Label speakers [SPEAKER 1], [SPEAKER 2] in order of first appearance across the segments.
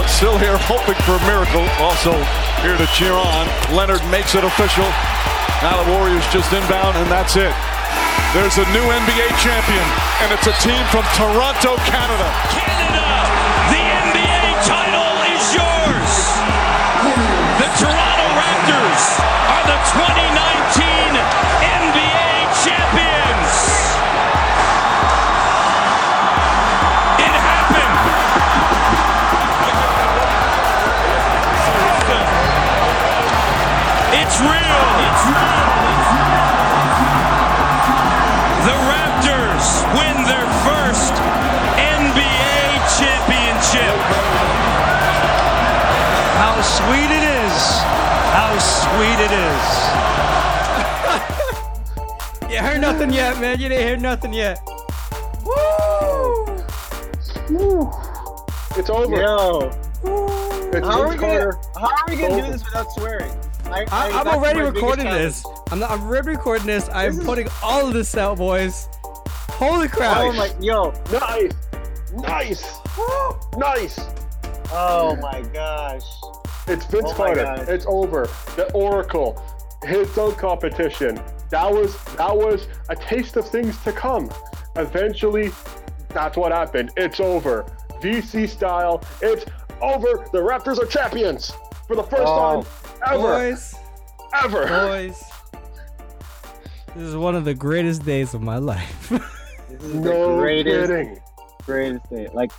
[SPEAKER 1] crowd still here hoping for a miracle. Also here to cheer on. Leonard makes it official. Now the Warriors just inbound, and that's it. There's a new NBA champion, and it's a team from Toronto, Canada.
[SPEAKER 2] Canada, the NBA title is yours. The Toronto Raptors are the 2019 it
[SPEAKER 3] is.
[SPEAKER 4] You heard nothing yet, man. You didn't hear nothing yet.
[SPEAKER 5] It's over.
[SPEAKER 6] Yo,
[SPEAKER 5] It's
[SPEAKER 6] how are we gonna how are we gonna do this without swearing? I,
[SPEAKER 4] I, I'm already
[SPEAKER 6] my
[SPEAKER 4] recording this. I'm not. I'm already recording this. I'm
[SPEAKER 6] This is-
[SPEAKER 4] putting all of this out, boys. Holy crap!
[SPEAKER 6] Oh my, yo,
[SPEAKER 5] Nice. Nice. nice.
[SPEAKER 6] oh my gosh.
[SPEAKER 5] It's Vince
[SPEAKER 6] Oh
[SPEAKER 5] Carter.
[SPEAKER 6] God.
[SPEAKER 5] It's over. The Oracle. His dunk competition. That was that was a taste of things to come. Eventually, that's what happened. It's over. VC style. It's over. The Raptors are champions for the first
[SPEAKER 6] Oh.
[SPEAKER 5] time ever.
[SPEAKER 4] boys,
[SPEAKER 5] Ever.
[SPEAKER 4] boys. This is one of the greatest days of my life.
[SPEAKER 6] This is
[SPEAKER 5] No
[SPEAKER 6] the greatest,
[SPEAKER 5] kidding.
[SPEAKER 6] greatest thing. Like,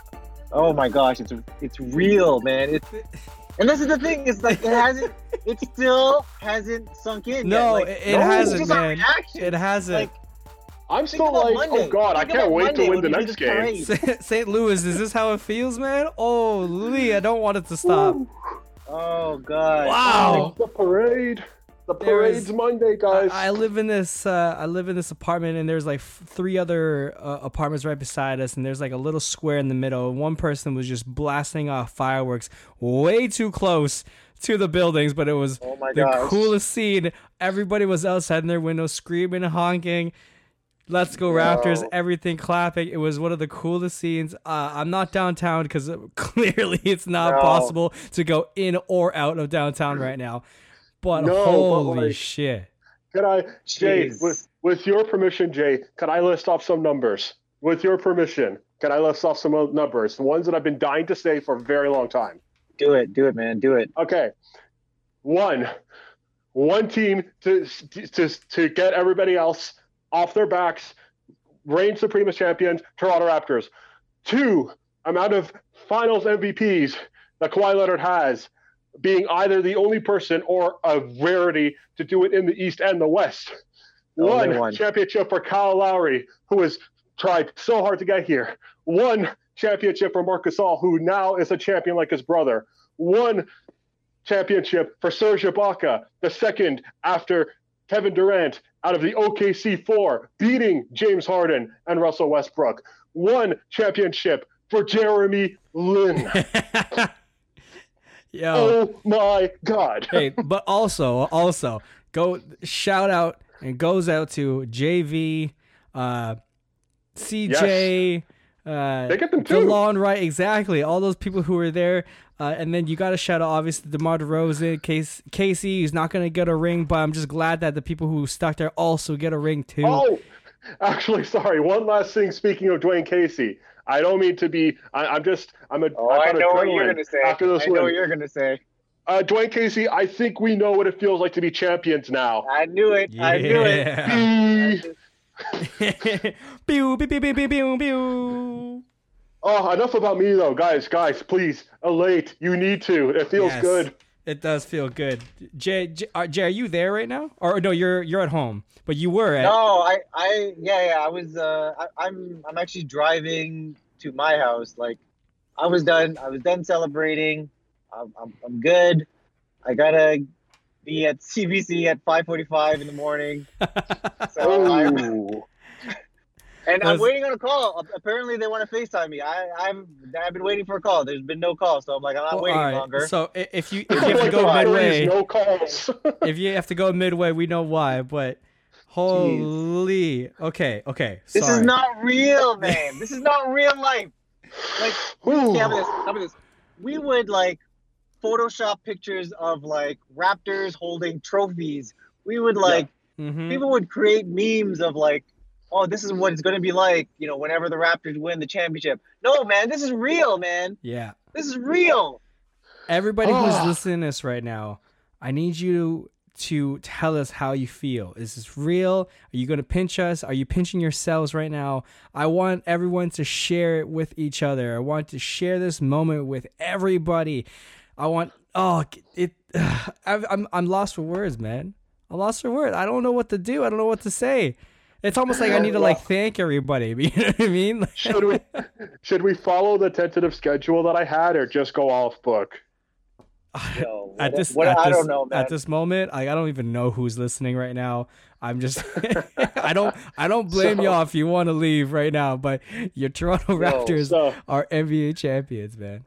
[SPEAKER 6] oh my gosh, it's it's real, man. It's and this is the thing. It's like it hasn't. It still hasn't sunk in.
[SPEAKER 4] no,
[SPEAKER 6] yet. Like,
[SPEAKER 4] it, it
[SPEAKER 5] no,
[SPEAKER 4] hasn't,
[SPEAKER 6] just our
[SPEAKER 4] man.
[SPEAKER 6] reaction.
[SPEAKER 4] It hasn't.
[SPEAKER 6] Like,
[SPEAKER 5] I'm still like,
[SPEAKER 6] Monday.
[SPEAKER 5] oh god, I can't wait
[SPEAKER 6] Monday
[SPEAKER 5] to win the next game.
[SPEAKER 4] St. Louis, is this how it feels, man? Oh, Lee, I don't want it to stop.
[SPEAKER 6] Oh god.
[SPEAKER 4] Wow.
[SPEAKER 5] The parade. The parade's
[SPEAKER 4] is-
[SPEAKER 5] Monday, guys.
[SPEAKER 4] I, I live in this uh, I live in this apartment and there's like three other uh, apartments right beside us and there's like a little square in the middle and one person was just blasting off fireworks way too close to the buildings but it was
[SPEAKER 6] Oh
[SPEAKER 4] the
[SPEAKER 6] gosh.
[SPEAKER 4] coolest scene everybody was outside in their windows screaming and honking let's go raptors
[SPEAKER 5] Wow.
[SPEAKER 4] everything clapping it was one of the coolest scenes uh, i'm not downtown because clearly it's not
[SPEAKER 6] No.
[SPEAKER 4] possible to go in or out of downtown right now but
[SPEAKER 5] No, but,
[SPEAKER 4] holy
[SPEAKER 5] like,
[SPEAKER 4] shit
[SPEAKER 5] Can I, Jay,
[SPEAKER 6] Jeez.
[SPEAKER 5] with, with your permission, Jay, can I list off some numbers? With your permission, can I list off some numbers? The ones that I've been dying to say for a very long time.
[SPEAKER 6] Do it, do it, man, do it.
[SPEAKER 5] Okay. One, one team to to to get everybody else off their backs, reign supreme as champions, Toronto Raptors. Two, amount of Finals MVPs that Kawhi Leonard has, being either the only person or a rarity to do it in the East and the West. One,
[SPEAKER 6] one.
[SPEAKER 5] championship for Kyle Lowry, who has tried so hard to get here. One championship for Marc Gasol, who now is a champion like his brother. One championship for Serge Ibaka, the second after Kevin Durant out of the OKC four, beating James Harden and Russell Westbrook. One championship for Jeremy Lin.
[SPEAKER 4] Yo,
[SPEAKER 5] oh my God.
[SPEAKER 4] hey, but also, also go shout out and goes out to JV, uh, CJ, uh,
[SPEAKER 5] They get them too.
[SPEAKER 4] DeLon Wright, exactly. All those people who were there. Uh, and then you got to shout out, obviously, DeMar DeRozan, Case, Casey. He's not going to get a ring, but I'm just glad that the people who stuck there also get a ring too.
[SPEAKER 5] Oh, actually, sorry. One last thing. Speaking of Dwane Casey, I don't mean to be. I, I'm just. I'm a.
[SPEAKER 6] Oh, I
[SPEAKER 5] I've
[SPEAKER 6] know what you're gonna say.
[SPEAKER 5] After this
[SPEAKER 6] I know
[SPEAKER 5] win.
[SPEAKER 6] what you're gonna say.
[SPEAKER 5] Uh, Dwane Casey, I think we know what it feels like to be champions now.
[SPEAKER 6] I knew it. I knew it.
[SPEAKER 4] Yeah. Pew, pew, pew, pew, pew, pew.
[SPEAKER 5] Oh, enough about me though, guys. Guys, please, elate. You need to. It feels
[SPEAKER 4] Yes.
[SPEAKER 5] good.
[SPEAKER 4] It does feel good. Jay, Jay, are, Jay, are you there right now? Or no, you're you're at home, but you were at.
[SPEAKER 6] No, I, I, yeah, yeah. I was. Uh, I, I'm, I'm actually driving to my house. Like, I was done. I was done celebrating. I'm, I'm, I'm good. I gotta be at CBC at 5:45 in the morning. So I'm,
[SPEAKER 5] Ooh.
[SPEAKER 6] and I'm waiting on a call. Apparently, they want to Facetime me. I, I've, I've been waiting for a call. There's been no call, so I'm like, I'm not
[SPEAKER 4] Well,
[SPEAKER 6] waiting
[SPEAKER 4] all right,
[SPEAKER 6] longer.
[SPEAKER 4] So if you if you have to go
[SPEAKER 5] the
[SPEAKER 4] midway,
[SPEAKER 5] no calls.
[SPEAKER 4] if you have to go midway, we know why. But holy, okay, okay.
[SPEAKER 6] This is not real, man. this is not real life. Like,
[SPEAKER 5] Ooh.
[SPEAKER 6] okay, how about this? How about this? we would like Photoshop pictures of like Raptors holding trophies. We would like
[SPEAKER 4] Mhm.
[SPEAKER 6] people would create memes of like, oh, this is what it's going to be like, you know, whenever the Raptors win the championship. No, man, this is real, man.
[SPEAKER 4] Yeah.
[SPEAKER 6] This is real.
[SPEAKER 4] Everybody who's
[SPEAKER 5] Ah.
[SPEAKER 4] listening to this right now, I need you to tell us how you feel. Is this real? Are you going to pinch us? Are you pinching yourselves right now? I want everyone to share it with each other. I want to share this moment with everybody. I want oh it I've, I'm I'm lost for words, man. I'm lost for words. I don't know what to do. I don't know what to say. It's almost like I need to like thank everybody. You know what I mean?
[SPEAKER 5] Should we should we follow the tentative schedule that I had, or just go off book?
[SPEAKER 6] Yo,
[SPEAKER 4] at this,
[SPEAKER 6] what-
[SPEAKER 4] at
[SPEAKER 6] I
[SPEAKER 4] this,
[SPEAKER 6] don't know, man.
[SPEAKER 4] At this moment, I, I don't even know who's listening right now. I'm just, I don't, I don't blame
[SPEAKER 5] So-
[SPEAKER 4] y'all if you want to leave right now. But your Toronto Raptors
[SPEAKER 5] so-
[SPEAKER 4] are NBA champions, man.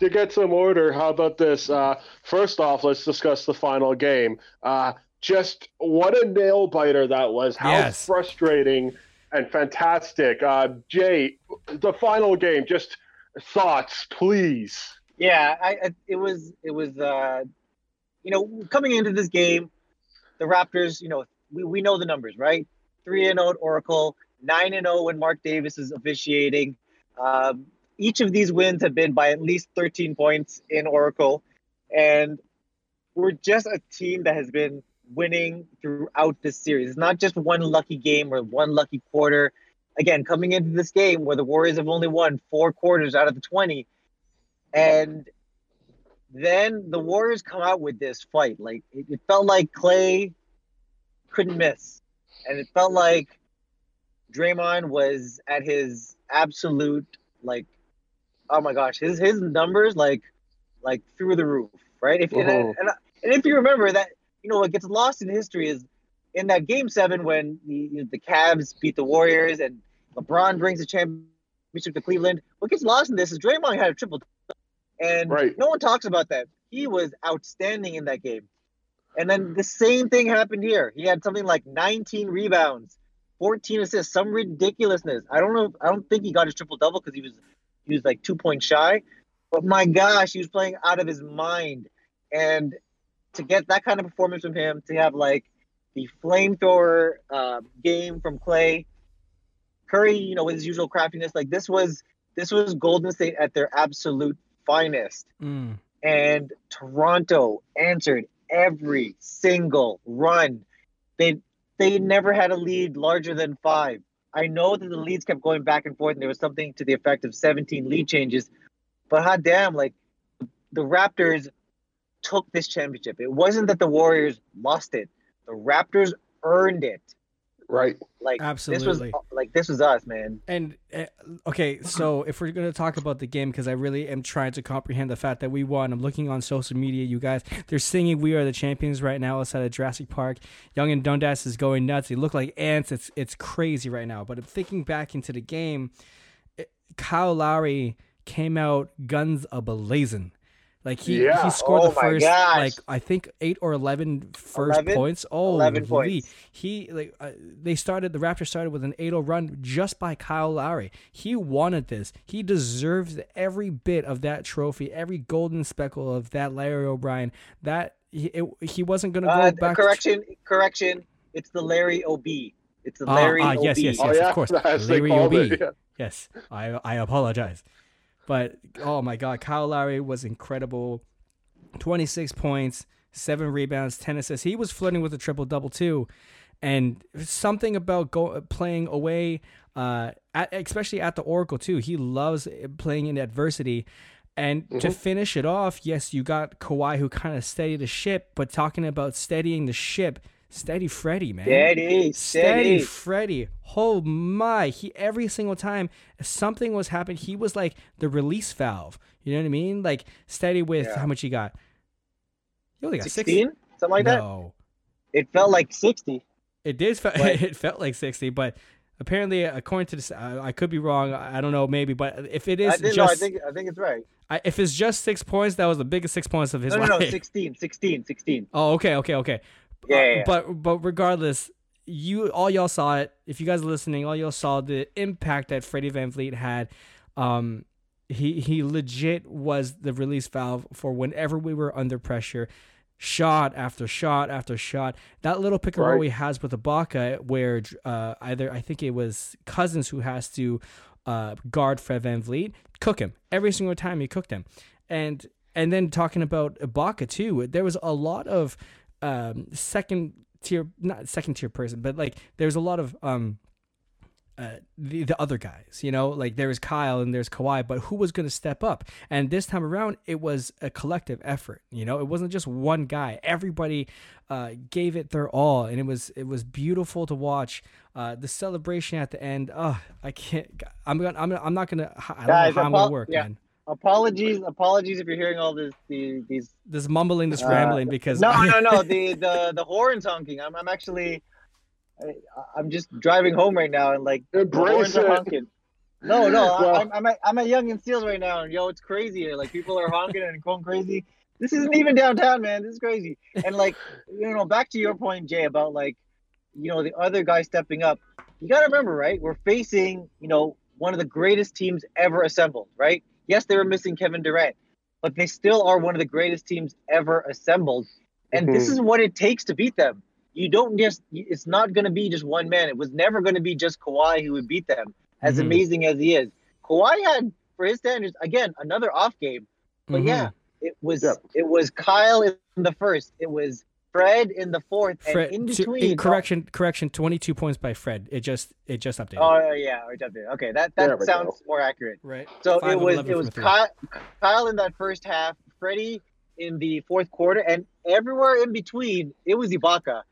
[SPEAKER 5] to get some order, how about this? Uh, first off, let's discuss the final game. Uh, just what a nail biter that was. How
[SPEAKER 4] Yes.
[SPEAKER 5] frustrating and fantastic. Uh, Jay, the final game, just thoughts, please.
[SPEAKER 6] Yeah, I, I it was it was uh you know, coming into this game, the Raptors, you know, we, we know the numbers, right? 3 and 0 at Oracle, 9 and 0 when Marc Davis is officiating. Um, each of these wins have been by at least 13 points in Oracle and we're just a team that has been winning throughout this series. It's not just one lucky game or one lucky quarter. Again, coming into this game where the Warriors have only won 4 quarters out of the 20 and then the Warriors come out with this fight. Like it, it felt like Klay couldn't miss, and it felt like Draymond was at his absolute like, oh my gosh, his his numbers like like through the roof, right? If and,
[SPEAKER 5] Mhm.
[SPEAKER 6] and, and if you remember that, you know what gets lost in history is in that game seven when the the Cavs beat the Warriors and LeBron brings the championship to Cleveland. What gets lost in this is Draymond had a triple and
[SPEAKER 5] Right.
[SPEAKER 6] no one talks about that. He was outstanding in that game. And then the same thing happened here. He had something like 19 rebounds, 14 assists, some ridiculousness. I don't know. I don't think he got his triple double because he was he was like two points shy. But my gosh, he was playing out of his mind. And to get that kind of performance from him, to have like the flamethrower uh, game from Klay, Curry, you know, with his usual craftiness, like this was this was Golden State at their absolute finest.
[SPEAKER 4] Mm.
[SPEAKER 6] And Toronto answered every single run. They they never had a lead larger than five. I know that the leads kept going back and forth, and there was something to the effect of 17 lead changes. But hot damn, like the Raptors took this championship. It wasn't that the Warriors lost it. The Raptors earned it.
[SPEAKER 5] Right.
[SPEAKER 6] Like
[SPEAKER 4] Absolutely.
[SPEAKER 6] this was like this was us, man.
[SPEAKER 4] And uh, okay, so if we're gonna talk about the game, because I really am trying to comprehend the fact that we won. I'm looking on social media, you guys. They're singing "We Are the Champions" right now outside of Jurassic Park. Yonge and Dundas is going nuts. They look like ants. It's it's crazy right now. But I'm thinking back into the game. It, Kyle Lowry came out guns a blazing. Like he,
[SPEAKER 5] Yeah.
[SPEAKER 4] he scored
[SPEAKER 6] Oh
[SPEAKER 4] the first
[SPEAKER 6] gosh.
[SPEAKER 4] like I think eight or 11 first
[SPEAKER 6] 11?
[SPEAKER 4] points. Oh,
[SPEAKER 6] 11
[SPEAKER 4] Lee.
[SPEAKER 6] points.
[SPEAKER 4] He like uh, they started the Raptors started with an 8-0 run just by Kyle Lowry. He wanted this. He deserves every bit of that trophy, every golden speckle of that Larry O'Brien. That he it, he wasn't gonna go
[SPEAKER 6] Uh,
[SPEAKER 4] back.
[SPEAKER 6] correction, correction. It's the Larry Ob. It's the
[SPEAKER 4] Ah,
[SPEAKER 6] Larry
[SPEAKER 4] ah,
[SPEAKER 6] Ob.
[SPEAKER 4] yes, yes,
[SPEAKER 5] Oh
[SPEAKER 4] yes,
[SPEAKER 5] yeah,
[SPEAKER 4] of course. Larry OB.
[SPEAKER 5] it. Yeah.
[SPEAKER 4] Yes, I I apologize, but oh my God, Kyle Lowry was incredible. Twenty six points, seven rebounds, ten assists. He was flirting with a triple double too, and something about go playing away, uh, at, especially at the Oracle too. He loves playing in adversity. And to finish it off, yes, you got Kawhi who kind of steadied the ship, but talking about steadying the ship, steady Freddy, man.
[SPEAKER 6] Steady,
[SPEAKER 4] Steady
[SPEAKER 6] steady.
[SPEAKER 4] Freddy. Oh my. He every single time something was happening, he was like the release valve. You know what I mean? Like steady with
[SPEAKER 6] Yeah.
[SPEAKER 4] how much he got. You only got
[SPEAKER 6] 16? Something like that?
[SPEAKER 4] no.
[SPEAKER 6] It felt like 60.
[SPEAKER 4] It did fe- it felt like 60, but apparently according to this I, I could be wrong. I don't know maybe, but if it is
[SPEAKER 6] I,
[SPEAKER 4] just
[SPEAKER 6] know, I think I think it's right.
[SPEAKER 4] I- if it's just 6 points, that was the biggest 6 points of his
[SPEAKER 6] No, no,
[SPEAKER 4] life.
[SPEAKER 6] no, 16, 16, 16.
[SPEAKER 4] Oh, okay, okay, okay.
[SPEAKER 6] Yeah,
[SPEAKER 4] Uh,
[SPEAKER 6] yeah, yeah.
[SPEAKER 4] But but regardless, you all y'all saw it. If you guys are listening, all y'all saw the impact that Freddie VanVleet had. Um, he he legit was the release valve for whenever we were under pressure. Shot after shot after shot. That little pick and roll
[SPEAKER 5] Right.
[SPEAKER 4] he has with Ibaka, where uh, either I think it was Cousins who has to uh, guard Fred VanVleet, cook him every single time he cooked him, and and then talking about Ibaka too, there was a lot of um, second tier, not second tier person, but like there's a lot of um, uh, the the other guys, you know, like there was Kyle and there's Kawhi, but who was going to step up? And this time around, it was a collective effort. You know, it wasn't just one guy. Everybody uh, gave it their all, and it was it was beautiful to watch. Uh, the celebration at the end. Oh, I can't. I'm gonna. I'm. I'm not gonna. I don't
[SPEAKER 6] Guys,
[SPEAKER 4] know how I'm gonna work,
[SPEAKER 6] yeah.
[SPEAKER 4] man.
[SPEAKER 6] Apologies, apologies if you're hearing all this, these, these.
[SPEAKER 4] This mumbling, this
[SPEAKER 6] Uh,
[SPEAKER 4] rambling, because
[SPEAKER 6] No, no, no. The the the horns honking. I'm I'm actually, I, I'm just driving home right now and like the
[SPEAKER 5] Embrace
[SPEAKER 6] horns are honking. No, no, I,
[SPEAKER 5] Well-
[SPEAKER 6] I'm I'm at, I'm at Yonge and Steeles right now, and yo, it's crazy here. Like people are honking and going crazy. This isn't even downtown, man. This is crazy. And like, you know, back to your point, Jay, about like, you know, the other guy stepping up. You got to remember, right? We're facing, you know, one of the greatest teams ever assembled, right? Yes, they were missing Kevin Durant, but they still are one of the greatest teams ever assembled. And this
[SPEAKER 5] Mhm.
[SPEAKER 6] is what it takes to beat them. You don't just, it's not going to be just one man. It was never going to be just Kawhi who would beat them, as
[SPEAKER 4] Mhm.
[SPEAKER 6] amazing as he is. Kawhi had, for his standards, again, another off game. But
[SPEAKER 4] Mhm.
[SPEAKER 6] yeah, it was
[SPEAKER 5] Yep.
[SPEAKER 6] it was Kyle in the first. It was Fred in the fourth,
[SPEAKER 4] Fred,
[SPEAKER 6] and in
[SPEAKER 4] to-
[SPEAKER 6] between.
[SPEAKER 4] in- correction, correction. Twenty-two points by Fred. It just, it just updated.
[SPEAKER 6] Oh yeah, right up there. Okay, that that sounds
[SPEAKER 5] go.
[SPEAKER 6] more accurate.
[SPEAKER 4] right.
[SPEAKER 6] So
[SPEAKER 4] Five
[SPEAKER 6] it was it was. Kyle, Kyle in that first half, Freddie in the fourth quarter, and everywhere in between, it was Ibaka.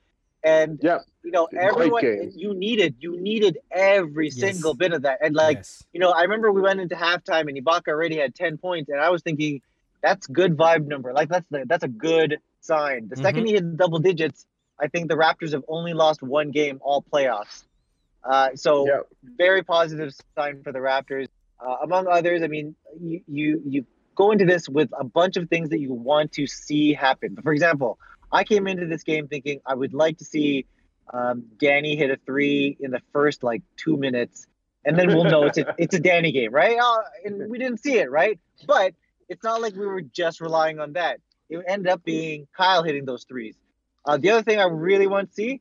[SPEAKER 6] And
[SPEAKER 5] Yeah.
[SPEAKER 6] you know, everyone you needed, you needed every
[SPEAKER 4] Yes.
[SPEAKER 6] single bit of that. And like
[SPEAKER 4] yes.
[SPEAKER 6] you know, I remember we went into halftime and Ibaka already had 10 points, and I was thinking, that's good vibe number. Like that's the, that's a good sign. The
[SPEAKER 4] Mm-hmm.
[SPEAKER 6] second he hit double digits, I think the Raptors have only lost one game all playoffs. Uh, so
[SPEAKER 5] Yeah.
[SPEAKER 6] very positive sign for the Raptors. Uh, among others, I mean, you, you you go into this with a bunch of things that you want to see happen. For example, I came into this game thinking I would like to see um, Danny hit a three in the first like two minutes, and then we'll know it's a, it's a Danny game, right? Uh, and we didn't see it, right? But it's not like we were just relying on that. It ended up being Kyle hitting those threes. Uh, the other thing I really want to see,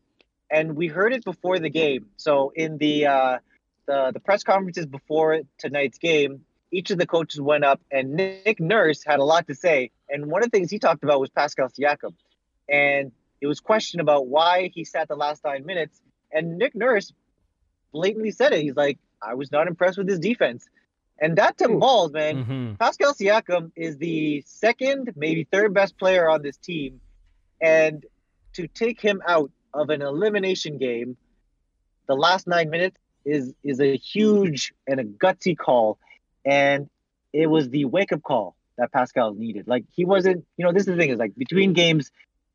[SPEAKER 6] and we heard it before the game. So in the uh, the the press conferences before tonight's game, each of the coaches went up, and Nick Nurse had a lot to say. And one of the things he talked about was Pascal Siakam, and it was questioned about why he sat the last nine minutes. And Nick Nurse blatantly said it. He's like, I was not impressed with his defense, and that
[SPEAKER 5] Ooh.
[SPEAKER 6] balls, man.
[SPEAKER 4] Mhm.
[SPEAKER 6] Pascal Siakam is the second, maybe third best player on this team, and to take him out of an elimination game, the last nine minutes is is a huge and a gutsy call, and it was the wake up call that Pascal needed. Like he wasn't, you know, this is the thing is like between games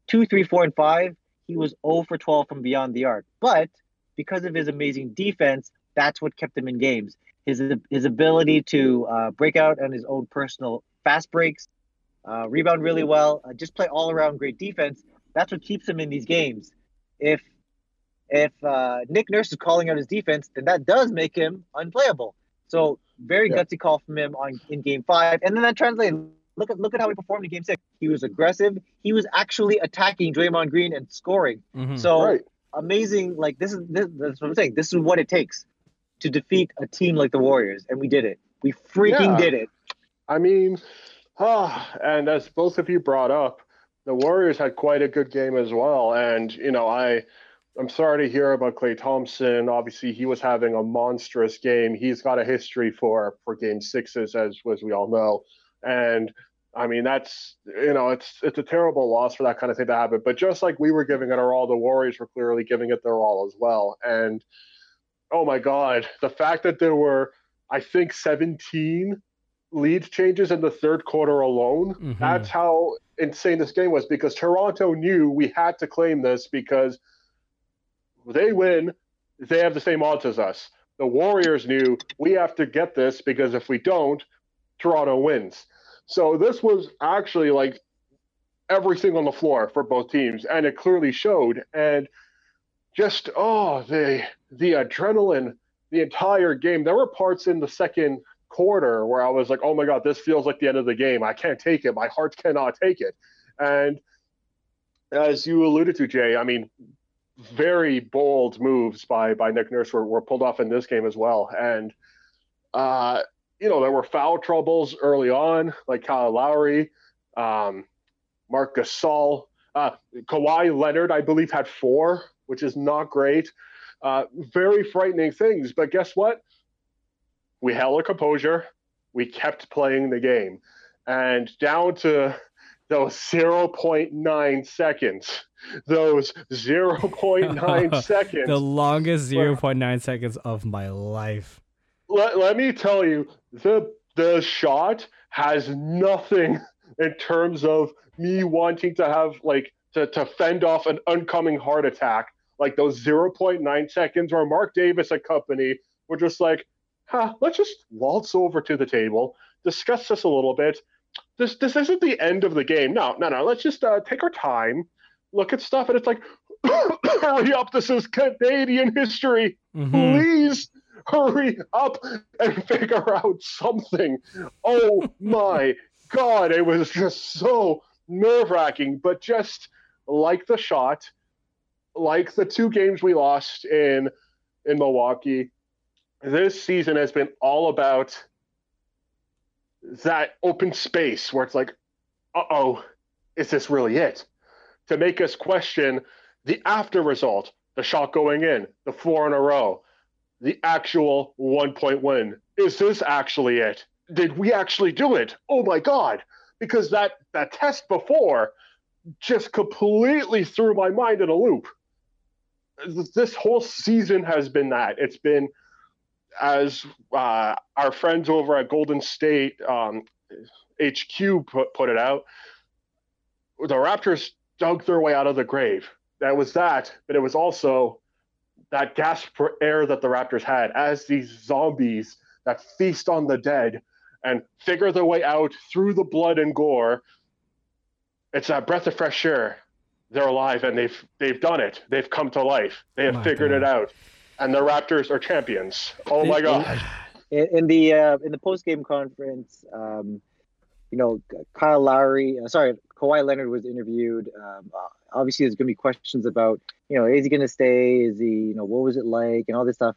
[SPEAKER 6] two, three, four, and five, he was 0 for 12 from beyond the arc, but because of his amazing defense, that's what kept him in games his his ability to uh, break out on his own personal fast breaks, uh, rebound really well, uh, just play all around great defense. That's what keeps him in these games. If if uh, Nick Nurse is calling out his defense, then that does make him unplayable. So very
[SPEAKER 5] Yeah.
[SPEAKER 6] gutsy call from him on in Game Five, and then that translated. Look at look at how he performed in Game Six. He was aggressive. He was actually attacking Draymond Green and scoring.
[SPEAKER 4] Mhm.
[SPEAKER 6] So
[SPEAKER 5] Right.
[SPEAKER 6] amazing. Like this is this, that's what I'm saying. This is what it takes to defeat a team like the Warriors, and we did it. We freaking
[SPEAKER 5] Yeah.
[SPEAKER 6] did it.
[SPEAKER 5] I mean, ah, and as both of you brought up, the Warriors had quite a good game as well. And you know, I, I'm sorry to hear about Klay Thompson. Obviously, he was having a monstrous game. He's got a history for for Game Sixes, as as we all know. And I mean, that's you know, it's it's a terrible loss for that kind of thing to happen. But just like we were giving it our all, the Warriors were clearly giving it their all as well. And oh my God, the fact that there were, I think, 17 lead changes in the third quarter alone.
[SPEAKER 4] Mhm.
[SPEAKER 5] That's how insane this game was because Toronto knew we had to claim this because they win, they have the same odds as us. The Warriors knew we have to get this because if we don't, Toronto wins. So this was actually like everything on the floor for both teams, and it clearly showed. And just oh, the the adrenaline, the entire game. There were parts in the second quarter where I was like, oh my God, this feels like the end of the game. I can't take it. My heart cannot take it. And as you alluded to, Jay, I mean, very bold moves by by Nick Nurse were, were pulled off in this game as well. And uh, you know, there were foul troubles early on, like Kyle Lowry, um, Marc Gasol, uh, Kawhi Leonard, I believe, had four, which is not great. Uh, very frightening things. But guess what? We held our composure. We kept playing the game. And down to those 0.9 seconds, those 0.9 seconds.
[SPEAKER 4] The longest 0.9 seconds of my life.
[SPEAKER 5] Let, let me tell you, the the shot has nothing in terms of me wanting to have like to, to fend off an oncoming heart attack like those 0.9 seconds where Marc Davis and company were just like, huh, let's just waltz over to the table, discuss this a little bit. This this isn't the end of the game. No, no, no. Let's just uh, take our time, look at stuff, and it's like, hurry up! This is Canadian history.
[SPEAKER 4] Mhm.
[SPEAKER 5] Please hurry up and figure out something. Oh my god, it was just so nerve wracking. But just like the shot, like the two games we lost in in Milwaukee, this season has been all about that open space where it's like, uh oh, is this really it? To make us question the after result, the shot going in, the four in a row, the actual one point win. Is this actually it? Did we actually do it? Oh my god! Because that that test before just completely threw my mind in a loop. This whole season has been that. It's been as uh, our friends over at Golden State um, HQ put, put it out. The Raptors dug their way out of the grave. That was that, but it was also that gasp for air that the Raptors had as these zombies that feast on the dead and figure their way out through the blood and gore. It's that breath of fresh air. They're alive and they've they've done it. They've come to life. They have
[SPEAKER 4] My
[SPEAKER 5] figured it out. And the Raptors are champions. Oh my god.
[SPEAKER 6] in, in the uh, in the post game conference, um, you know, Kyle Lowry, uh, sorry, Kawhi Leonard was interviewed. Um, uh, obviously, there's going to be questions about, you know, is he going to stay? Is he, you know, what was it like, and all this stuff.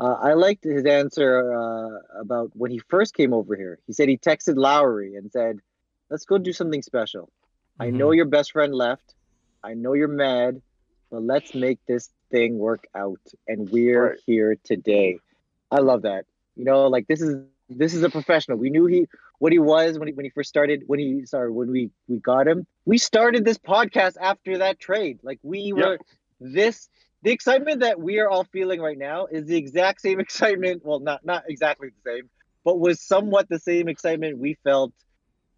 [SPEAKER 6] Uh, I liked his answer uh, about when he first came over here. He said he texted Lowry and said, "Let's go do something special. I know your best friend left. I know you're mad, but let's make this thing work out. And we're
[SPEAKER 5] Right.
[SPEAKER 6] here today. I love that. You know, like this is this is a professional. We knew he what he was when he when he first started. When he sorry when we we got him. We started this podcast after that trade. Like we were this. The excitement that we are all feeling right now is the exact same excitement. Well, not not exactly the same, but was somewhat the same excitement we felt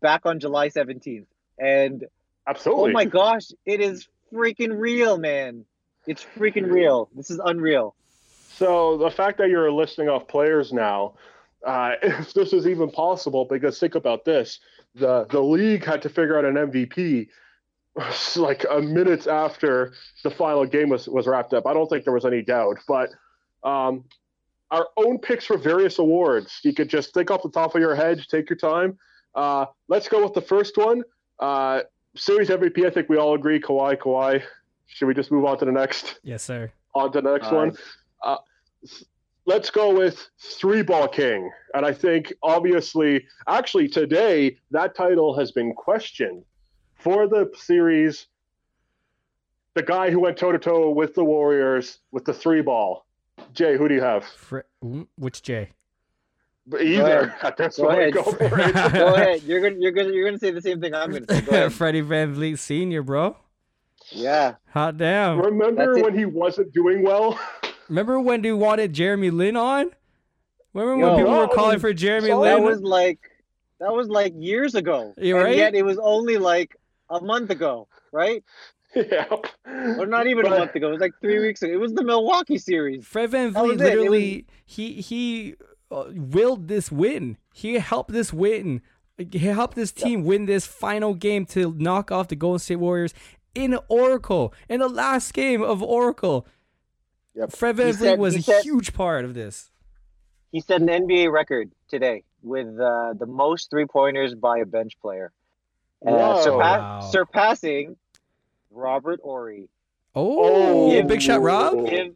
[SPEAKER 6] back on July 17th. And
[SPEAKER 5] Absolutely.
[SPEAKER 6] Oh my gosh, it is freaking real, man. It's freaking real. This is unreal.
[SPEAKER 5] So the fact that you're listing off players now, uh, if this is even possible, because think about this: the the league had to figure out an MVP like a minutes after the final game was was wrapped up. I don't think there was any doubt, but um, our own picks for various awards. You could just think off the top of your head, take your time. Uh, let's go with the first one. Uh, series MVP. I think we all agree. Kawhi. Kawhi. Should we just move on to the next?
[SPEAKER 4] Yes, sir.
[SPEAKER 5] on to the next
[SPEAKER 6] All
[SPEAKER 5] one. Uh, let's go with Three Ball King. And I think, obviously, actually, today, that title has been questioned for the series. The guy who went toe to toe with the Warriors with the three ball. Jay, who do you have?
[SPEAKER 4] Fr- which J?
[SPEAKER 5] But either
[SPEAKER 6] ahead.
[SPEAKER 5] at this
[SPEAKER 6] Go ahead.
[SPEAKER 5] go for it.
[SPEAKER 6] Go ahead. You're gonna you're gonna you're gonna say the same thing I'm gonna say. Go ahead.
[SPEAKER 4] Freddie VanVleet Senior, bro.
[SPEAKER 6] Yeah.
[SPEAKER 4] Hot damn.
[SPEAKER 5] Remember
[SPEAKER 6] That's it.
[SPEAKER 5] when he wasn't doing well?
[SPEAKER 4] Remember when they wanted Jeremy Lin on? Remember
[SPEAKER 6] Yo.
[SPEAKER 4] when people were
[SPEAKER 5] No,
[SPEAKER 4] calling for Jeremy
[SPEAKER 5] so
[SPEAKER 6] That
[SPEAKER 4] Lin?
[SPEAKER 6] was like that was like years ago.
[SPEAKER 4] You're
[SPEAKER 6] and
[SPEAKER 4] right.
[SPEAKER 6] yet it was only like a month ago, right?
[SPEAKER 5] yep.
[SPEAKER 6] Or not even a month ago. It was like three weeks ago. It was the Milwaukee series.
[SPEAKER 4] Fred Van
[SPEAKER 6] That was
[SPEAKER 4] Vliet
[SPEAKER 6] it. It was-
[SPEAKER 4] literally he he willed this win. He helped this win. He helped this team win this final game to knock off the Golden State Warriors in Oracle in the last game of Oracle.
[SPEAKER 5] Yep.
[SPEAKER 4] Fred Van
[SPEAKER 6] He
[SPEAKER 4] Vliet
[SPEAKER 6] said-
[SPEAKER 4] was a
[SPEAKER 6] said-
[SPEAKER 4] huge part of this.
[SPEAKER 6] He set an NBA record today. with uh, the most three pointers by a bench player, uh, surpa-
[SPEAKER 4] Wow.
[SPEAKER 6] surpassing Robert Horry.
[SPEAKER 4] Oh,
[SPEAKER 5] Oh.
[SPEAKER 4] big shot, Rob.
[SPEAKER 6] Give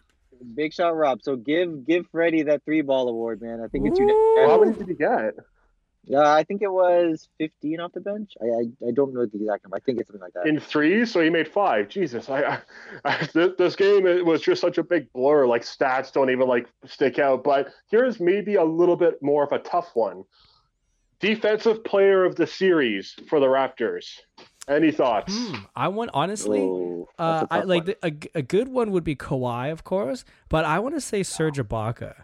[SPEAKER 6] big shot, Rob. So give give Freddie that three ball award, man. I think it's
[SPEAKER 4] Ooh.
[SPEAKER 5] How many did he get?
[SPEAKER 6] Uh, I think it was 15 off the bench. I, I I don't know the exact number. I think it's something like that.
[SPEAKER 5] In three, so he made five. Jesus, I, I, this game it was just such a big blur. Like stats don't even like stick out. But here's maybe a little bit more of a tough one. Defensive player of the series for the Raptors. Any thoughts?
[SPEAKER 4] Hmm, I want honestly.
[SPEAKER 6] Oh, that's
[SPEAKER 4] Uh, I like the, a, a good one would be Kawhi, of course, but I want to say Serge Ibaka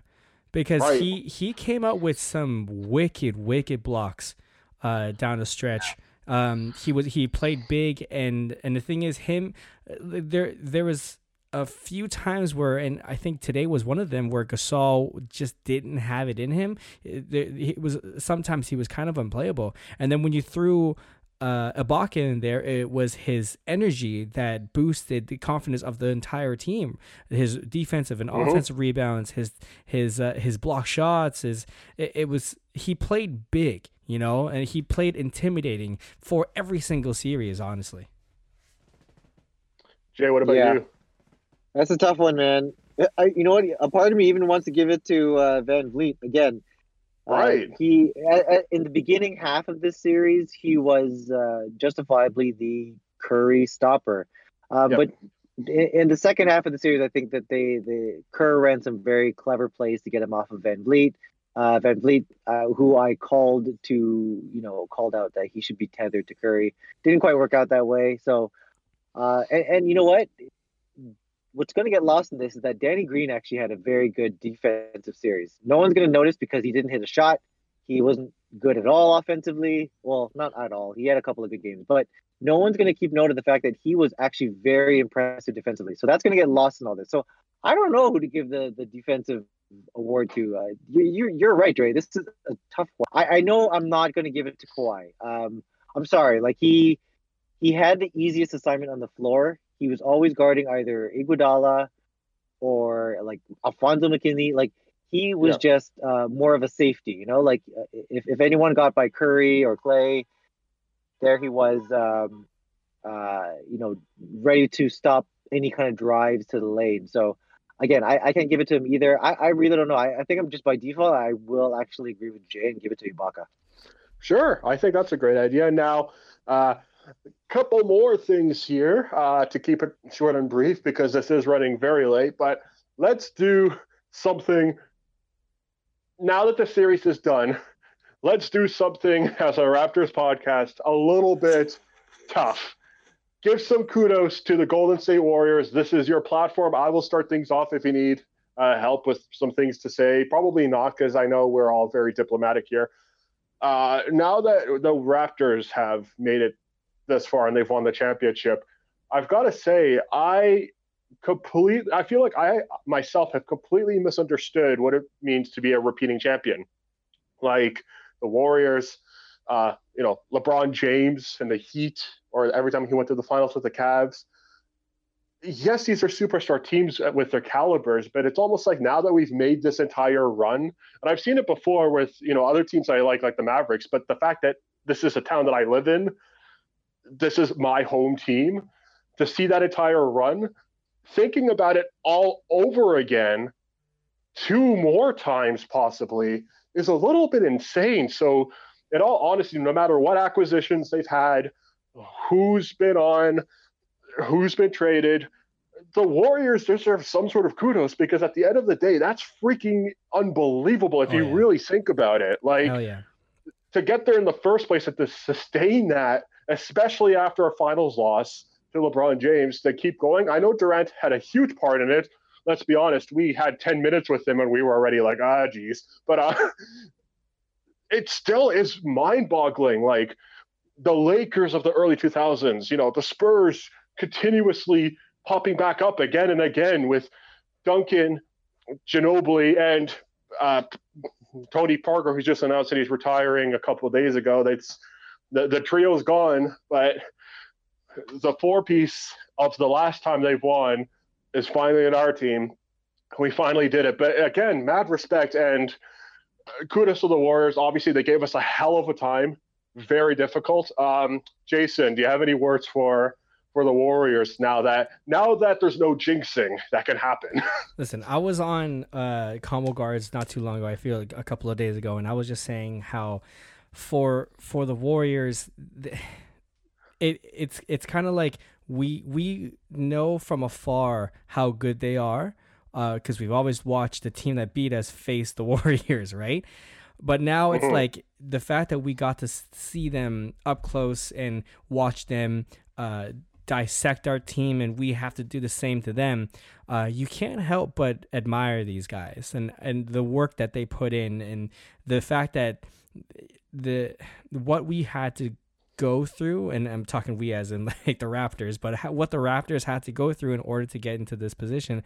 [SPEAKER 4] because
[SPEAKER 5] Right.
[SPEAKER 4] he he came out with some wicked wicked blocks uh, down the stretch. Um, he was he played big, and and the thing is, him there there was a few times where, and I think today was one of them where Gasol just didn't have it in him. It, there- he was sometimes he was kind of unplayable, and then when you threw uh, Ibaka in there, it was his energy that boosted the confidence of the entire team. His defensive and offensive rebounds, his his uh, his block shots, his it, it was he played big, you know, and he played intimidating for every single series. Honestly,
[SPEAKER 5] Jay, what about
[SPEAKER 6] Yeah.
[SPEAKER 5] you?
[SPEAKER 6] That's a tough one, man. I, you know what? A part of me even wants to give it to uh, VanVleet again. Uh,
[SPEAKER 5] Right.
[SPEAKER 6] he a- a- in the beginning half of this series, he was uh, justifiably the Curry stopper. Uh,
[SPEAKER 5] Yep.
[SPEAKER 6] But in, in the second half of the series, I think that they the Kerr ran some very clever plays to get him off of VanVleet. Uh, VanVleet, uh, who I called to, you know, called out that he should be tethered to Curry, didn't quite work out that way. So, uh, and, and you know what? What's going to get lost in this is that Danny Green actually had a very good defensive series. No one's going to notice because he didn't hit a shot. He wasn't good at all offensively. Well, not at all. He had a couple of good games, but no one's going to keep note of the fact that he was actually very impressive defensively. So that's going to get lost in all this. So I don't know who to give the, the defensive award to. Uh, you, you're, you're right, Dre. This is a tough one. I, I know I'm not going to give it to Kawhi. Um, I'm sorry. Like he he had the easiest assignment on the floor. He was always guarding either Iguodala or like Alfonzo McKinnie. Like he was just uh, more of a safety, you know. Like uh, if if anyone got by Curry or Klay, there he was, um, uh, you know, ready to stop any kind of drives to the lane. So again, I, I can't give it to him either. I, I really don't know. I, I think I'm just by default. I will actually agree with Jay and give it to Ibaka.
[SPEAKER 5] Sure, I think that's a great idea. Now, uh, couple more things here uh, to keep it short and brief because this is running very late. But let's do something now that the series is done. Let's do something as a Raptors podcast a little bit tough. Give some kudos to the Golden State Warriors. This is your platform. I will start things off if you need uh, help with some things to say. Probably not, because I know we're all very diplomatic here. Uh, now that the Raptors have made it this far and they've won the championship, I've got to say I complete. I feel like I myself have completely misunderstood what it means to be a repeating champion. Like the Warriors, uh, you know, LeBron James and the Heat, or every time he went to the finals with the Cavs. Yes, these are superstar teams with their calibers, but it's almost like now that we've made this entire run, and I've seen it before with you know other teams I like, like the Mavericks. But the fact that this is a town that I live in, this is my home team, to see that entire run, thinking about it all over again, two more times possibly, is a little bit insane. So, in all honesty, no matter what acquisitions they've had, who's been on, who's been traded, the Warriors deserve some sort of kudos because at the end of the day, that's freaking unbelievable if
[SPEAKER 4] Oh,
[SPEAKER 5] you
[SPEAKER 4] yeah.
[SPEAKER 5] really think about it. Like
[SPEAKER 4] yeah.
[SPEAKER 5] to get there in the first place and to sustain that, especially after a finals loss to LeBron James, to keep going. I know Durant had a huge part in it. Let's be honest, we had 10 minutes with him and we were already like, ah, geez. But uh, it still is mind boggling. Like the Lakers of the early 2000s, you know, the Spurs continuously popping back up again and again with Duncan, Ginobili, and uh, Tony Parker, who's just announced that he's retiring a couple of days ago. That's the, the trio's gone, but the four piece of the last time they've won is finally in our team. We finally did it. But again, mad respect and kudos to the Warriors. Obviously, they gave us a hell of a time. Very difficult. Um, Jason, do you have any words for for the Warriors now that now that there's no jinxing that can happen?
[SPEAKER 4] Listen, I was on uh, Combo Guards not too long ago. I feel like a couple of days ago, and I was just saying how for for the Warriors, it it's it's kind of like we we know from afar how good they are because uh, we've always watched the team that beat us face the Warriors, right? But now it's like the fact that we got to see them up close and watch them uh, dissect our team, and we have to do the same to them. Uh, you can't help but admire these guys and and the work that they put in, and the fact that the what we had to go through, and I'm talking we as in like the Raptors, but what the Raptors had to go through in order to get into this position,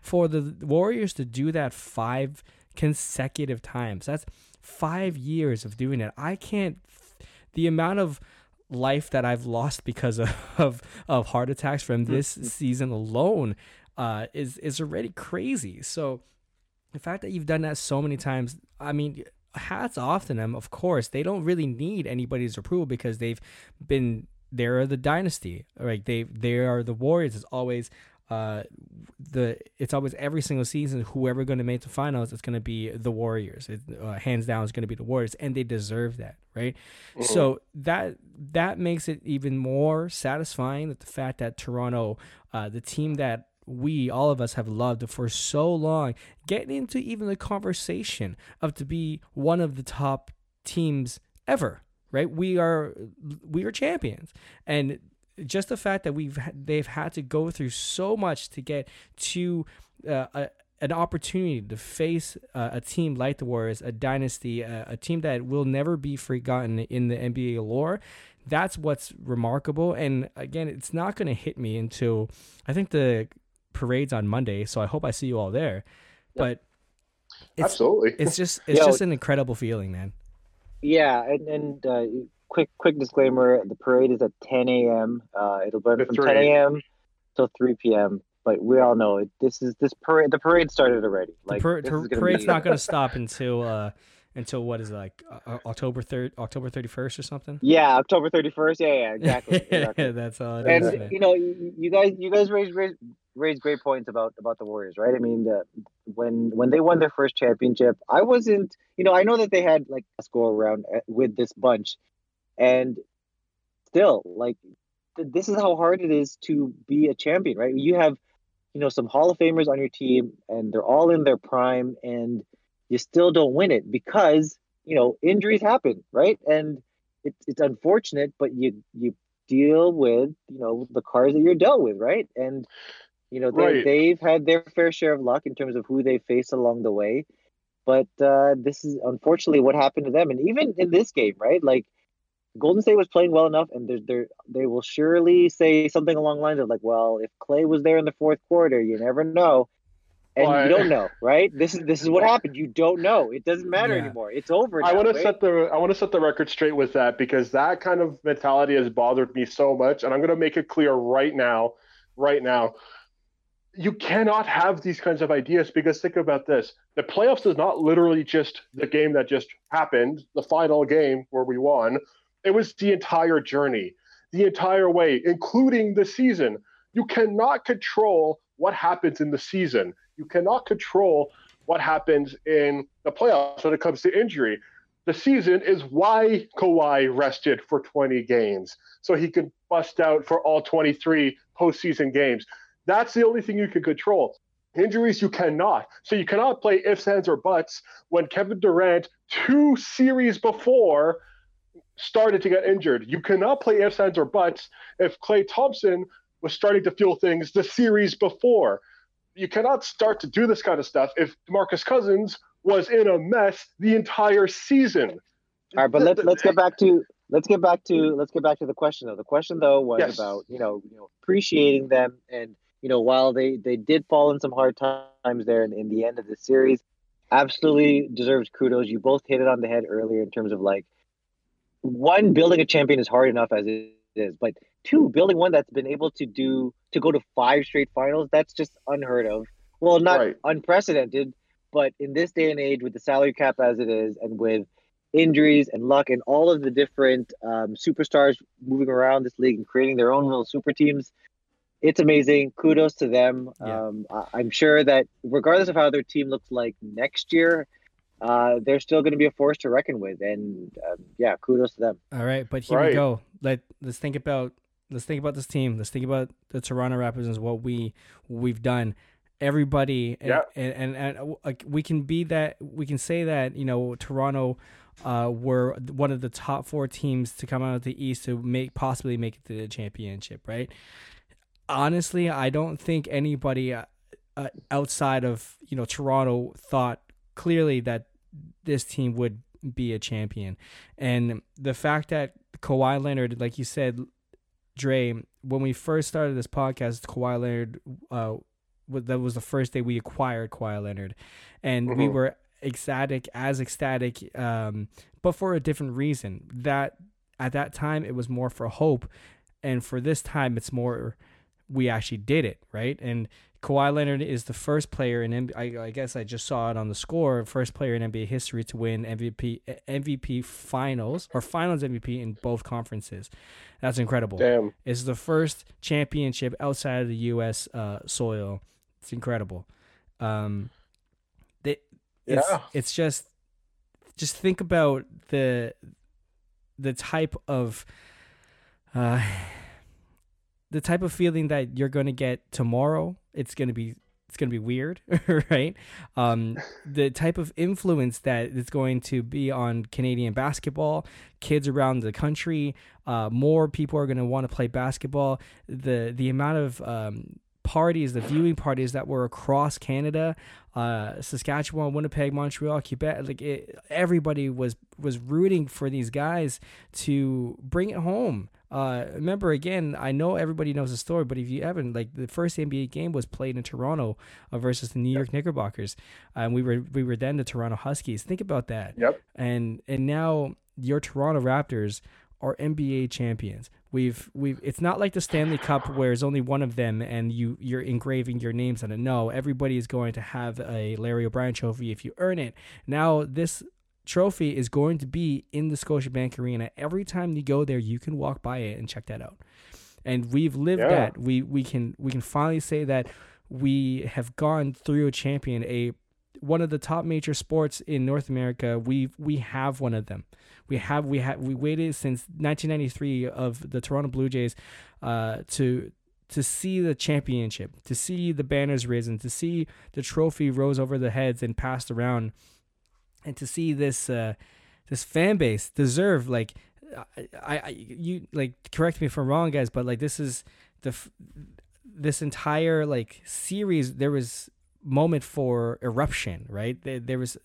[SPEAKER 4] for the Warriors to do that five consecutive times. That's five years of doing it. I can't. The amount of life that I've lost because of of, of heart attacks from this season alone uh, is is already crazy. So the fact that you've done that so many times, I mean, hats off to them. Of course, they don't really need anybody's approval because they've been they're the dynasty. Like they they are the Warriors. It's always uh the it's always every single season whoever going to make the finals it's going to be the warriors it, uh, hands down is going to be the warriors and they deserve that right mm-hmm. so that that makes it even more satisfying that the fact that toronto uh, the team that we all of us have loved for so long getting into even the conversation of to be one of the top teams ever right we are we are champions and just the fact that we've they've had to go through so much to get to uh, a, an opportunity to face uh, a team like the Warriors, a dynasty, a team that will never be forgotten in the NBA lore. That's what's remarkable. And again, it's not going to hit me until I think the parade's on Monday. So I hope I see you all there. Yep. But
[SPEAKER 5] it's, absolutely,
[SPEAKER 4] it's just it's Yo, just an incredible feeling, man.
[SPEAKER 6] Yeah, and and uh, quick quick disclaimer: the parade is at 10 a.m. Uh, it'll run from 10 a.m. till 3 p.m. But we all know it. This is this parade. The parade started already. Like
[SPEAKER 4] the par- parade's be, not going to stop until uh, until what is it like uh, October third, October thirty first or something?
[SPEAKER 6] Yeah, October thirty first. Yeah, yeah, exactly. exactly.
[SPEAKER 4] That's all.
[SPEAKER 6] and is, you know, you guys, you guys raised, raised raised great points about about the Warriors, right? I mean, the, when when they won their first championship, I wasn't, you know, I know that they had like a score around uh, with this bunch, and still like th- this is how hard it is to be a champion right? You have you know some hall of famers on your team and they're all in their prime and you still don't win it because you know injuries happen right? And it's, it's unfortunate but you you deal with you know the cards that you're dealt with right? And you know they, right. they've had their fair share of luck in terms of who they face along the way but uh, this is unfortunately what happened to them and even in this game right like Golden State was playing well enough, and they're, they're, they will surely say something along the lines of like, "Well, if Klay was there in the fourth quarter, you never know." And well, you don't know, right? This is this is what happened. You don't know. It doesn't matter yeah. anymore. It's over. Now,
[SPEAKER 5] I want
[SPEAKER 6] right?
[SPEAKER 5] to set the I want to set the record straight with that because that kind of mentality has bothered me so much, and I'm going to make it clear right now, right now. You cannot have these kinds of ideas because think about this: the playoffs is not literally just the game that just happened, the final game where we won it was the entire journey, the entire way, including the season. You cannot control what happens in the season. You cannot control what happens in the playoffs when it comes to injury. The season is why Kawhi rested for 20 games, so he could bust out for all 23 postseason games. That's the only thing you can control. Injuries you cannot. So you cannot play ifs, ands, or buts when Kevin Durant, two series before, started to get injured. You cannot play ifs, ands, or buts if Klay Thompson was starting to feel things the series before. You cannot start to do this kind of stuff if Marcus Cousins was in a mess the entire season.
[SPEAKER 6] All right, but let's let's get back to let's get back to let's get back to the question though. The question though was yes. about you know you know appreciating them and you know while they they did fall in some hard times there in, in the end of the series, absolutely deserves kudos. You both hit it on the head earlier in terms of like one building a champion is hard enough as it is, but two building one that's been able to do to go to five straight finals that's just unheard of. Well, not right. unprecedented, But in this day and age, with the salary cap as it is, and with injuries and luck and all of the different um, superstars moving around this league and creating their own little super teams, it's amazing. Kudos to them.
[SPEAKER 4] Yeah.
[SPEAKER 6] Um, I- I'm sure that regardless of how their team looks like next year, uh, they're still going to be a force to reckon with. And um, yeah, kudos to them.
[SPEAKER 4] All right, but here we go. Let let's think about let's think about this team. Let's think about the Toronto Raptors and what we we've done. Everybody, and,
[SPEAKER 5] Yeah.
[SPEAKER 4] and, and and uh, like we can be that. We can say that you know Toronto uh, were one of the top four teams to come out of the East to make possibly make it to the championship. Right? Honestly, I don't think anybody uh, uh, outside of you know Toronto thought clearly that this team would be a champion. And the fact that Kawhi Leonard, like you said, Dre, when we first started this podcast, Kawhi Leonard, uh, that was the first day we acquired Kawhi Leonard, and we
[SPEAKER 5] Mhm.
[SPEAKER 4] were ecstatic, as ecstatic, um, but for a different reason. That at that time it was more for hope, and for this time it's more we actually did it right. And Kawhi Leonard is the first player in NBA, I, I guess I just saw it on the score, first player in NBA history to win MVP MVP finals or finals MVP in both conferences. That's incredible.
[SPEAKER 5] Damn.
[SPEAKER 4] It's the first championship outside of the U.S. Uh, soil. It's incredible. Um, they, it's,
[SPEAKER 5] Yeah.
[SPEAKER 4] it's just just think about the the type of uh, the type of feeling that you're going to get tomorrow. It's going to be it's going to be weird, right? Um, the type of influence that is going to be on Canadian basketball, kids around the country, uh, more people are going to want to play basketball. The the amount of um, parties, the viewing parties that were across Canada, uh, Saskatchewan, Winnipeg, Montreal, Quebec, like it, everybody was was rooting for these guys to bring it home. Uh, remember again, I know everybody knows the story, but if you haven't, like the first NBA game was played in Toronto uh, versus the New York Knickerbockers, and we were we were then the Toronto Huskies. Think about that
[SPEAKER 5] Yep.
[SPEAKER 4] and and now your Toronto Raptors are NBA champions. We've we've it's not like the Stanley Cup where it's only one of them and you you're engraving your names on it. No, everybody is going to have a Larry O'Brien trophy if you earn it. Now this trophy is going to be in the Scotiabank Arena. Every time you go there, you can walk by it and check that out. And we've lived
[SPEAKER 5] Yeah.
[SPEAKER 4] that. We we can we can finally say that we have gone through a champion, a one of the top major sports in North America. We we have one of them. We have we have we waited since 1993 of the Toronto Blue Jays uh, to to see the championship, to see the banners risen, to see the trophy rose over the heads and passed around, and to see this uh, this fan base deserve like I, I you like correct me if I'm wrong, guys, but like this is the this entire like series there was moment for eruption, right? There, there was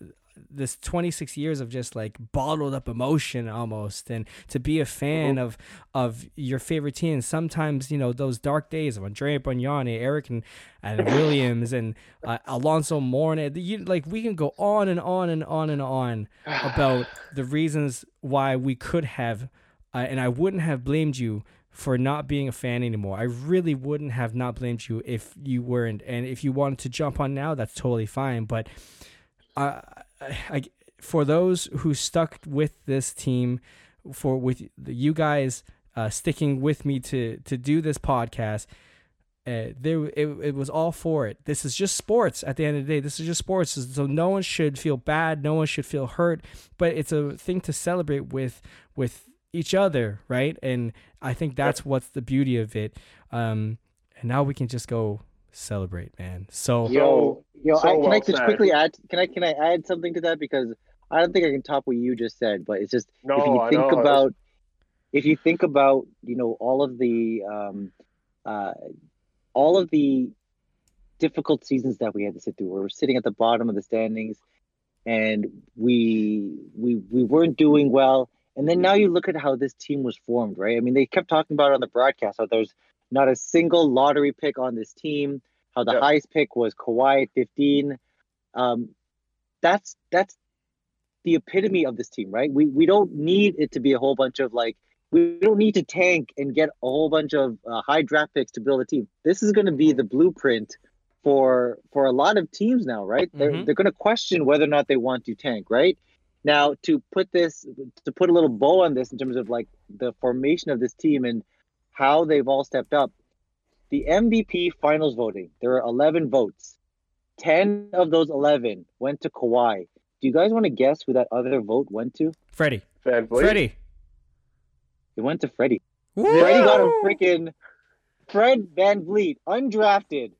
[SPEAKER 4] this 26 years of just like bottled up emotion almost and to be a fan of of your favorite team sometimes you know those dark days of Andrea Bargnani Eric and, and Williams and uh, Alonzo Mourning you like we can go on and on and on and on about the reasons why we could have uh, and I wouldn't have blamed you for not being a fan anymore. I really wouldn't have not blamed you if you weren't. And if you wanted to jump on now, that's totally fine. But uh, I, for those who stuck with this team, for with you guys uh, sticking with me to to do this podcast, uh, there it, it was all for it. This is just sports. At the end of the day, this is just sports. So no one should feel bad. No one should feel hurt. But it's a thing to celebrate with with each other, right? And I think that's what's the beauty of it. Um, and now we can just go celebrate, man. So
[SPEAKER 6] Yo, yo,
[SPEAKER 5] so
[SPEAKER 6] I, can
[SPEAKER 5] well
[SPEAKER 6] I just
[SPEAKER 5] said.
[SPEAKER 6] quickly add? Can I can I add something to that because I don't think I can top what you just said, but it's just
[SPEAKER 5] No,
[SPEAKER 6] if you think
[SPEAKER 5] know.
[SPEAKER 6] about if you think about you know all of the um, uh, all of the difficult seasons that we had to sit through, where we're sitting at the bottom of the standings, and we we we weren't doing well. And then now you look at how this team was formed, right? I mean, they kept talking about it on the broadcast how there's not a single lottery pick on this team. How the highest pick was Kawhi at 15. Um, that's that's the epitome of this team, right? We we don't need it to be a whole bunch of like we don't need to tank and get a whole bunch of uh, high draft picks to build a team. This is going to be the blueprint for for a lot of teams now, right? They're
[SPEAKER 4] Mhm.
[SPEAKER 6] they're going to question whether or not they want to tank, right? Now, to put this to put a little bow on this in terms of like the formation of this team and how they've all stepped up. The MVP finals voting, there are 11 votes. 10 of those 11 went to Kawhi. Do you guys want to guess who that other vote went to?
[SPEAKER 4] Freddie.
[SPEAKER 5] VanVleet.
[SPEAKER 4] Freddie.
[SPEAKER 6] It went to Freddie.
[SPEAKER 4] Woo!
[SPEAKER 6] Freddie got a freaking Fred VanVleet, undrafted.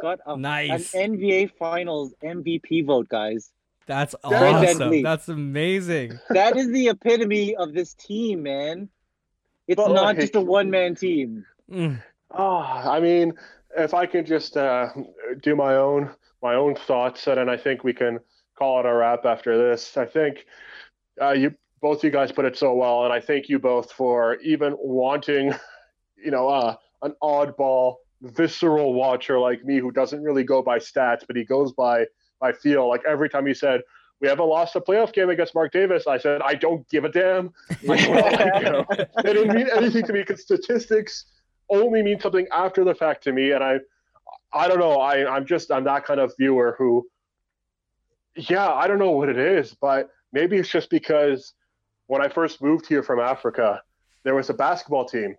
[SPEAKER 6] Got a,
[SPEAKER 4] Nice.
[SPEAKER 6] an NBA Finals MVP vote, guys.
[SPEAKER 4] That's
[SPEAKER 6] Fred
[SPEAKER 4] awesome. That's amazing.
[SPEAKER 6] That is the epitome of this team, man. It's
[SPEAKER 5] But,
[SPEAKER 6] not
[SPEAKER 5] like-
[SPEAKER 6] just a one man team.
[SPEAKER 4] Mm.
[SPEAKER 5] Oh, I mean, if I can just uh, do my own my own thoughts, and then I think we can call it a wrap after this. I think uh, you both you guys put it so well, and I thank you both for even wanting, you know, uh, an oddball, visceral watcher like me who doesn't really go by stats, but he goes by by feel. Like every time you said. We haven't lost a playoff game against Marc Davis. I said, I don't give a damn. Like, well, you know, it didn't mean anything to me because statistics only mean something after the fact to me and i i don't know i i'm just i'm that kind of viewer who yeah i don't know what it is but maybe it's just because when i first moved here from africa there was a basketball team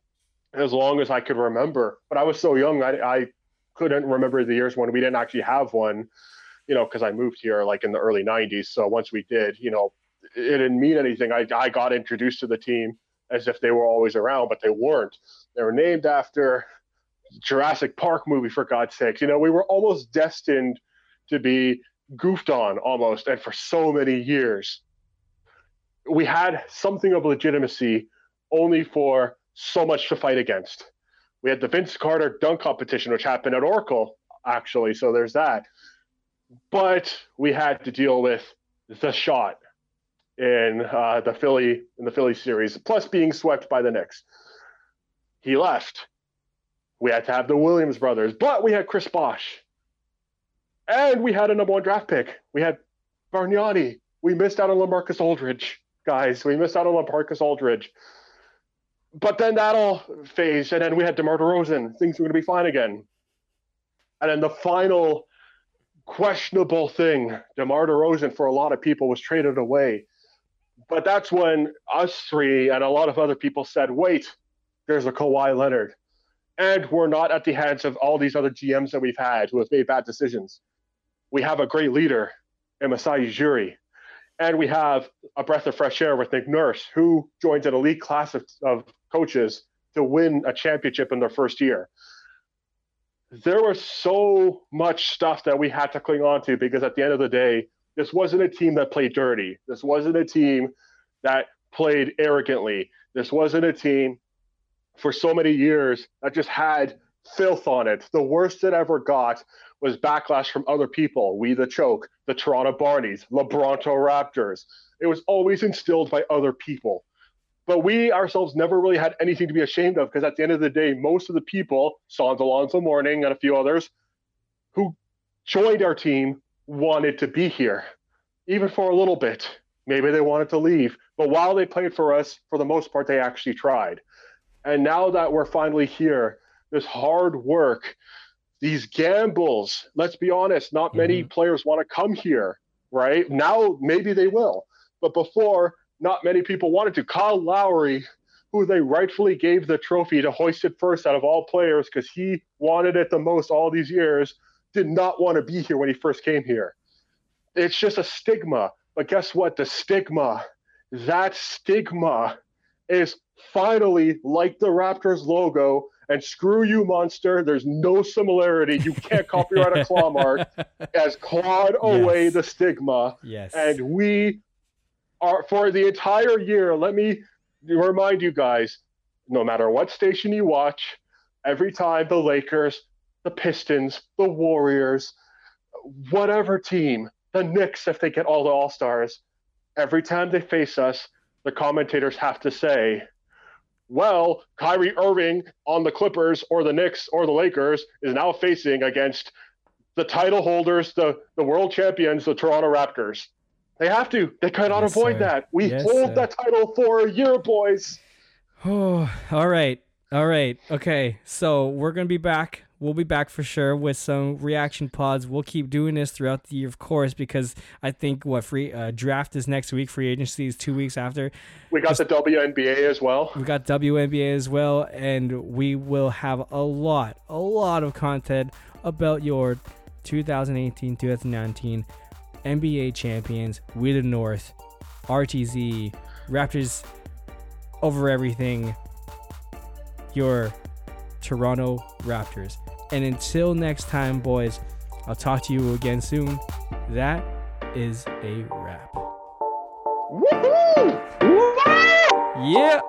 [SPEAKER 5] as long as i could remember. But i was so young i, I couldn't remember the years when we didn't actually have one you know because i moved here like in the early 90s so once we did you know it didn't mean anything. I, I got introduced to the team as if they were always around but they weren't they were named after Jurassic Park movie, for God's sakes. You know, we were almost destined to be goofed on almost, and for so many years. We had something of legitimacy only for so much to fight against. We had the Vince Carter dunk competition, which happened at Oracle, actually, so there's that. But we had to deal with the shot in uh, the Philly in the Philly series, plus being swept by the Knicks he left. We had to have the Williams brothers, but we had Chris Bosh. And we had a number one draft pick. We had Bargnani. We missed out on LaMarcus Aldridge, guys. We missed out on LaMarcus Aldridge. But then that all phased, and then we had DeMar DeRozan. Things were going to be fine again. And then the final questionable thing, DeMar DeRozan, for a lot of people, was traded away. But that's when us three and a lot of other people said, wait, there's a Kawhi Leonard. And we're not at the hands of all these other GMs that we've had who have made bad decisions. We have a great leader in Masai Ujiri. And we have a breath of fresh air with Nick Nurse, who joins an elite class of, of coaches to win a championship in their first year. There was so much stuff that we had to cling on to because at the end of the day, this wasn't a team that played dirty. This wasn't a team that played arrogantly. This wasn't a team for so many years that just had filth on it. The worst it ever got was backlash from other people. We the Choke, the Toronto Barneys, LeBronto Raptors. It was always instilled by other people. But we ourselves never really had anything to be ashamed of because at the end of the day, most of the people, Sans Alonzo Mourning and a few others, who joined our team wanted to be here, even for a little bit. Maybe they wanted to leave. But while they played for us, for the most part, they actually tried. And now that we're finally here, this hard work, these gambles, let's be honest, not many mm-hmm. players want to come here, right? Now, maybe they will. But before, not many people wanted to. Kyle Lowry, who they rightfully gave the trophy to hoist it first out of all players because he wanted it the most all these years, did not want to be here when he first came here. It's just a stigma. But guess what? The stigma, that stigma is finally like the Raptors logo. And screw you, monster. There's no similarity. You can't copyright a claw mark. Has clawed away
[SPEAKER 4] Yes.
[SPEAKER 5] the stigma.
[SPEAKER 4] Yes.
[SPEAKER 5] And we are, for the entire year, let me remind you guys no matter what station you watch, every time the Lakers, the Pistons, the Warriors, whatever team, the Knicks, if they get all the All Stars, every time they face us, the commentators have to say, well, Kyrie Irving on the Clippers or the Knicks or the Lakers is now facing against the title holders, the, the world champions, the Toronto Raptors. They have to. They cannot
[SPEAKER 4] Yes,
[SPEAKER 5] avoid
[SPEAKER 4] sir.
[SPEAKER 5] that. We
[SPEAKER 4] Yes,
[SPEAKER 5] hold
[SPEAKER 4] sir.
[SPEAKER 5] that title for a year, boys.
[SPEAKER 4] Oh, all right. All right. Okay. So we're going to be back we'll be back for sure with some reaction pods. We'll keep doing this throughout the year, of course, because I think what free uh, draft is next week, free agency is two weeks after.
[SPEAKER 5] We got the WNBA as well.
[SPEAKER 4] We got WNBA as well, and we will have a lot, a lot of content about your 2018 2019 NBA champions, We the North, RTZ, Raptors over everything, your Toronto Raptors. And until next time, boys, I'll talk to you again soon. That is a wrap.
[SPEAKER 5] Woohoo!
[SPEAKER 4] Yeah.